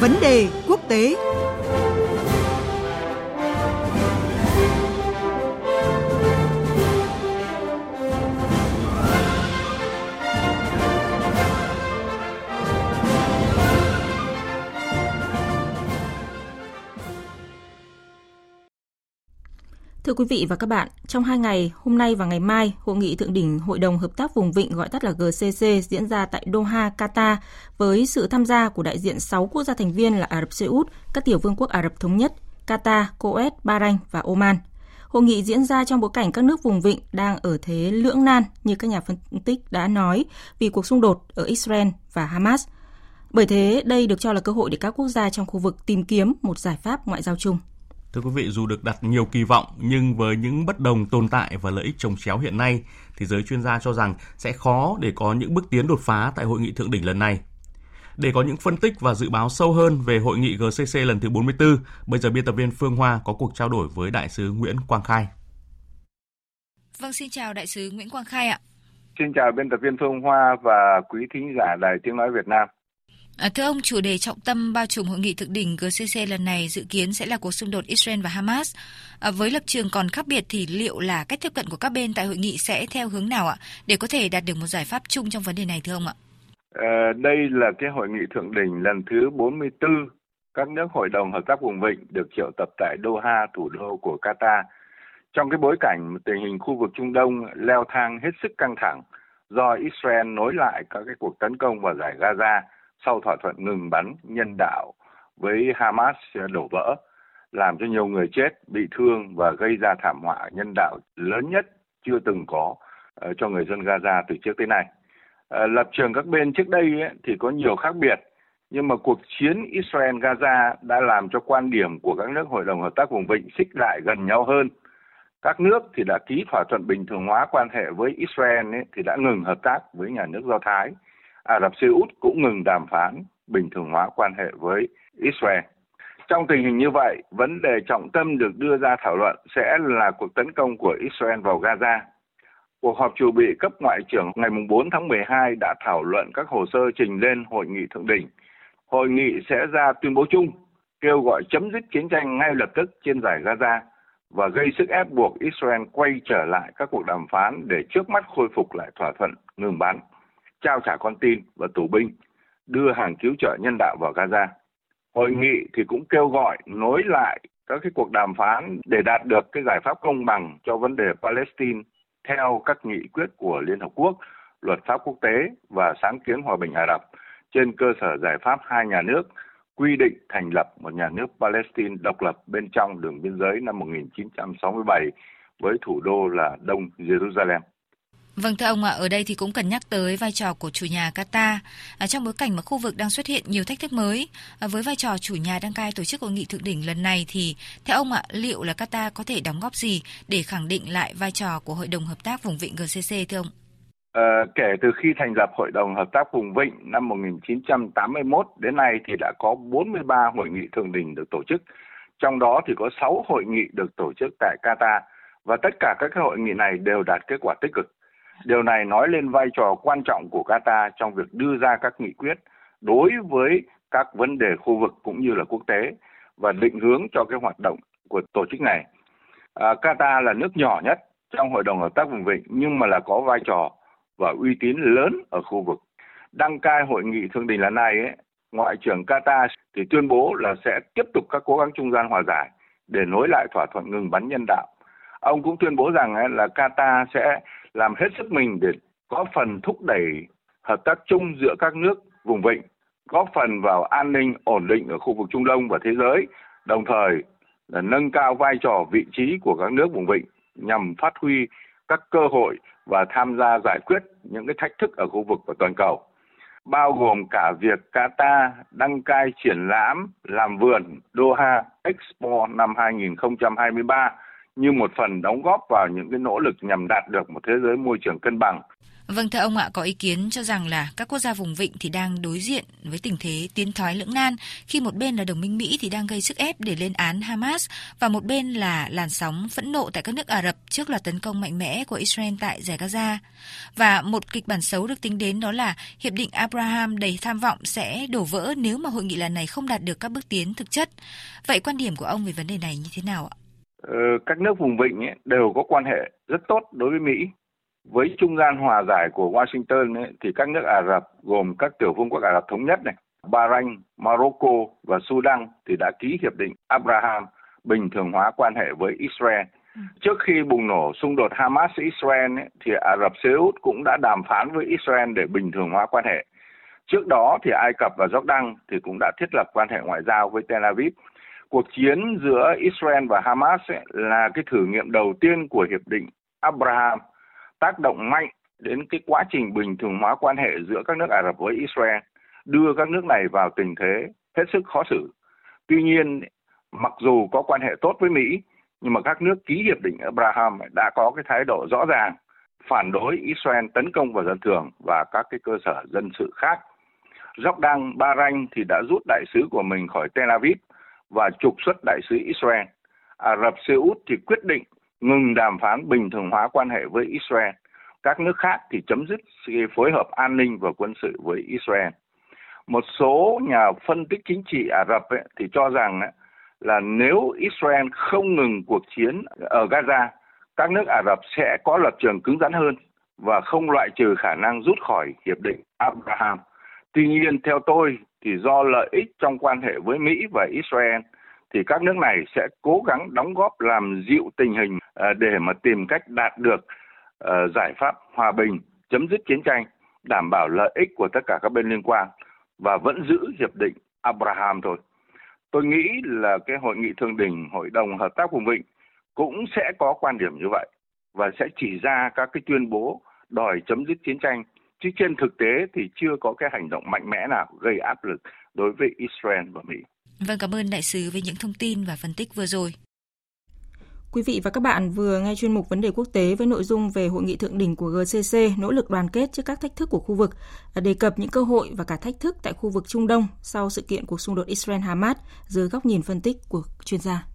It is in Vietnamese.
Vấn đề quốc tế. Thưa quý vị và các bạn, trong hai ngày, hôm nay và ngày mai, Hội nghị Thượng đỉnh Hội đồng Hợp tác Vùng Vịnh gọi tắt là GCC diễn ra tại Doha, Qatar với sự tham gia của đại diện 6 quốc gia thành viên là Ả Rập Xê Út, các tiểu vương quốc Ả Rập Thống Nhất, Qatar, Kuwait, Bahrain và Oman. Hội nghị diễn ra trong bối cảnh các nước vùng vịnh đang ở thế lưỡng nan như các nhà phân tích đã nói vì cuộc xung đột ở Israel và Hamas. Bởi thế, đây được cho là cơ hội để các quốc gia trong khu vực tìm kiếm một giải pháp ngoại giao chung. Thưa quý vị, dù được đặt nhiều kỳ vọng nhưng với những bất đồng tồn tại và lợi ích trồng chéo hiện nay thì giới chuyên gia cho rằng sẽ khó để có những bước tiến đột phá tại hội nghị thượng đỉnh lần này. Để có những phân tích và dự báo sâu hơn về hội nghị GCC lần thứ 44, bây giờ biên tập viên Phương Hoa có cuộc trao đổi với đại sứ Nguyễn Quang Khai. Vâng, xin chào đại sứ Nguyễn Quang Khai ạ. Xin chào biên tập viên Phương Hoa và quý thính giả Đài Tiếng Nói Việt Nam. À, thưa ông, chủ đề trọng tâm bao trùm hội nghị thượng đỉnh GCC lần này dự kiến sẽ là cuộc xung đột Israel và Hamas. À, với lập trường còn khác biệt thì liệu là cách tiếp cận của các bên tại hội nghị sẽ theo hướng nào ạ để có thể đạt được một giải pháp chung trong vấn đề này thưa ông ạ? À, đây là cái hội nghị thượng đỉnh lần thứ 44 các nước hội đồng hợp tác vùng vịnh được triệu tập tại Doha, thủ đô của Qatar. Trong cái bối cảnh tình hình khu vực Trung Đông leo thang hết sức căng thẳng do Israel nối lại các cái cuộc tấn công vào giải Gaza sau thỏa thuận ngừng bắn nhân đạo với Hamas đổ vỡ, làm cho nhiều người chết, bị thương và gây ra thảm họa nhân đạo lớn nhất chưa từng có ờ, cho người dân Gaza từ trước tới nay. Ờ, lập trường các bên trước đây ấy, thì có nhiều khác biệt, nhưng mà cuộc chiến Israel-Gaza đã làm cho quan điểm của các nước Hội đồng Hợp tác Vùng Vịnh xích lại gần nhau hơn. Các nước thì đã ký thỏa thuận bình thường hóa quan hệ với Israel ấy, thì đã ngừng hợp tác với nhà nước Do Thái Ả Rập Xê Út cũng ngừng đàm phán bình thường hóa quan hệ với Israel. Trong tình hình như vậy, vấn đề trọng tâm được đưa ra thảo luận sẽ là cuộc tấn công của Israel vào Gaza. Cuộc họp chủ bị cấp ngoại trưởng ngày 4 tháng 12 đã thảo luận các hồ sơ trình lên hội nghị thượng đỉnh. Hội nghị sẽ ra tuyên bố chung kêu gọi chấm dứt chiến tranh ngay lập tức trên giải Gaza và gây sức ép buộc Israel quay trở lại các cuộc đàm phán để trước mắt khôi phục lại thỏa thuận ngừng bắn trao trả con tin và tù binh, đưa hàng cứu trợ nhân đạo vào Gaza. Hội nghị thì cũng kêu gọi nối lại các cái cuộc đàm phán để đạt được cái giải pháp công bằng cho vấn đề Palestine theo các nghị quyết của Liên Hợp Quốc, luật pháp quốc tế và sáng kiến hòa bình Ả Rập trên cơ sở giải pháp hai nhà nước quy định thành lập một nhà nước Palestine độc lập bên trong đường biên giới năm 1967 với thủ đô là Đông Jerusalem. Vâng thưa ông ạ, ở đây thì cũng cần nhắc tới vai trò của chủ nhà Qatar à, trong bối cảnh mà khu vực đang xuất hiện nhiều thách thức mới. À, với vai trò chủ nhà đăng cai tổ chức hội nghị thượng đỉnh lần này thì theo ông ạ, liệu là Qatar có thể đóng góp gì để khẳng định lại vai trò của Hội đồng Hợp tác Vùng Vịnh GCC thưa ông? À, kể từ khi thành lập Hội đồng Hợp tác Vùng Vịnh năm 1981 đến nay thì đã có 43 hội nghị thượng đỉnh được tổ chức. Trong đó thì có 6 hội nghị được tổ chức tại Qatar và tất cả các hội nghị này đều đạt kết quả tích cực. Điều này nói lên vai trò quan trọng của Qatar trong việc đưa ra các nghị quyết đối với các vấn đề khu vực cũng như là quốc tế và định hướng cho cái hoạt động của tổ chức này. À, Qatar là nước nhỏ nhất trong Hội đồng Hợp tác Vùng Vịnh nhưng mà là có vai trò và uy tín lớn ở khu vực. Đăng cai hội nghị thượng đỉnh lần này, ấy, Ngoại trưởng Qatar thì tuyên bố là sẽ tiếp tục các cố gắng trung gian hòa giải để nối lại thỏa thuận ngừng bắn nhân đạo. Ông cũng tuyên bố rằng ấy, là Qatar sẽ làm hết sức mình để có phần thúc đẩy hợp tác chung giữa các nước vùng vịnh, góp phần vào an ninh ổn định ở khu vực Trung Đông và thế giới, đồng thời là nâng cao vai trò vị trí của các nước vùng vịnh nhằm phát huy các cơ hội và tham gia giải quyết những cái thách thức ở khu vực và toàn cầu bao gồm cả việc Qatar đăng cai triển lãm làm vườn Doha Expo năm 2023 như một phần đóng góp vào những cái nỗ lực nhằm đạt được một thế giới môi trường cân bằng. Vâng thưa ông ạ, có ý kiến cho rằng là các quốc gia vùng vịnh thì đang đối diện với tình thế tiến thoái lưỡng nan khi một bên là đồng minh Mỹ thì đang gây sức ép để lên án Hamas và một bên là làn sóng phẫn nộ tại các nước Ả Rập trước loạt tấn công mạnh mẽ của Israel tại giải Gaza. Và một kịch bản xấu được tính đến đó là hiệp định Abraham đầy tham vọng sẽ đổ vỡ nếu mà hội nghị lần này không đạt được các bước tiến thực chất. Vậy quan điểm của ông về vấn đề này như thế nào ạ? Ờ, các nước vùng vịnh ấy, đều có quan hệ rất tốt đối với Mỹ với trung gian hòa giải của Washington ấy, thì các nước Ả Rập gồm các tiểu vương quốc Ả Rập thống nhất này, Bahrain, Morocco và Sudan thì đã ký hiệp định Abraham bình thường hóa quan hệ với Israel. Ừ. Trước khi bùng nổ xung đột Hamas-Israel thì Ả Rập Xê Út cũng đã đàm phán với Israel để bình thường hóa quan hệ. Trước đó thì Ai Cập và Jordan thì cũng đã thiết lập quan hệ ngoại giao với Tel Aviv. Cuộc chiến giữa Israel và Hamas ấy là cái thử nghiệm đầu tiên của hiệp định Abraham tác động mạnh đến cái quá trình bình thường hóa quan hệ giữa các nước Ả Rập với Israel, đưa các nước này vào tình thế hết sức khó xử. Tuy nhiên, mặc dù có quan hệ tốt với Mỹ, nhưng mà các nước ký hiệp định Abraham đã có cái thái độ rõ ràng phản đối Israel tấn công vào dân thường và các cái cơ sở dân sự khác. Jordan, Bahrain thì đã rút đại sứ của mình khỏi Tel Aviv và trục xuất đại sứ Israel. Ả Rập Xê Út thì quyết định ngừng đàm phán bình thường hóa quan hệ với Israel. Các nước khác thì chấm dứt sự phối hợp an ninh và quân sự với Israel. Một số nhà phân tích chính trị Ả Rập ấy, thì cho rằng ấy, là nếu Israel không ngừng cuộc chiến ở Gaza, các nước Ả Rập sẽ có lập trường cứng rắn hơn và không loại trừ khả năng rút khỏi hiệp định Abraham. Tuy nhiên theo tôi thì do lợi ích trong quan hệ với Mỹ và Israel thì các nước này sẽ cố gắng đóng góp làm dịu tình hình ờ, để mà tìm cách đạt được ờ, giải pháp hòa bình, chấm dứt chiến tranh, đảm bảo lợi ích của tất cả các bên liên quan và vẫn giữ hiệp định Abraham thôi. Tôi nghĩ là cái hội nghị thượng đỉnh Hội đồng Hợp tác Vùng Vịnh cũng sẽ có quan điểm như vậy và sẽ chỉ ra các cái tuyên bố đòi chấm dứt chiến tranh chứ trên thực tế thì chưa có cái hành động mạnh mẽ nào gây áp lực đối với Israel và Mỹ. Vâng, cảm ơn đại sứ với những thông tin và phân tích vừa rồi. Quý vị và các bạn vừa nghe chuyên mục vấn đề quốc tế với nội dung về hội nghị thượng đỉnh của GCC nỗ lực đoàn kết trước các thách thức của khu vực, đề cập những cơ hội và cả thách thức tại khu vực Trung Đông sau sự kiện cuộc xung đột Israel-Hamas dưới góc nhìn phân tích của chuyên gia.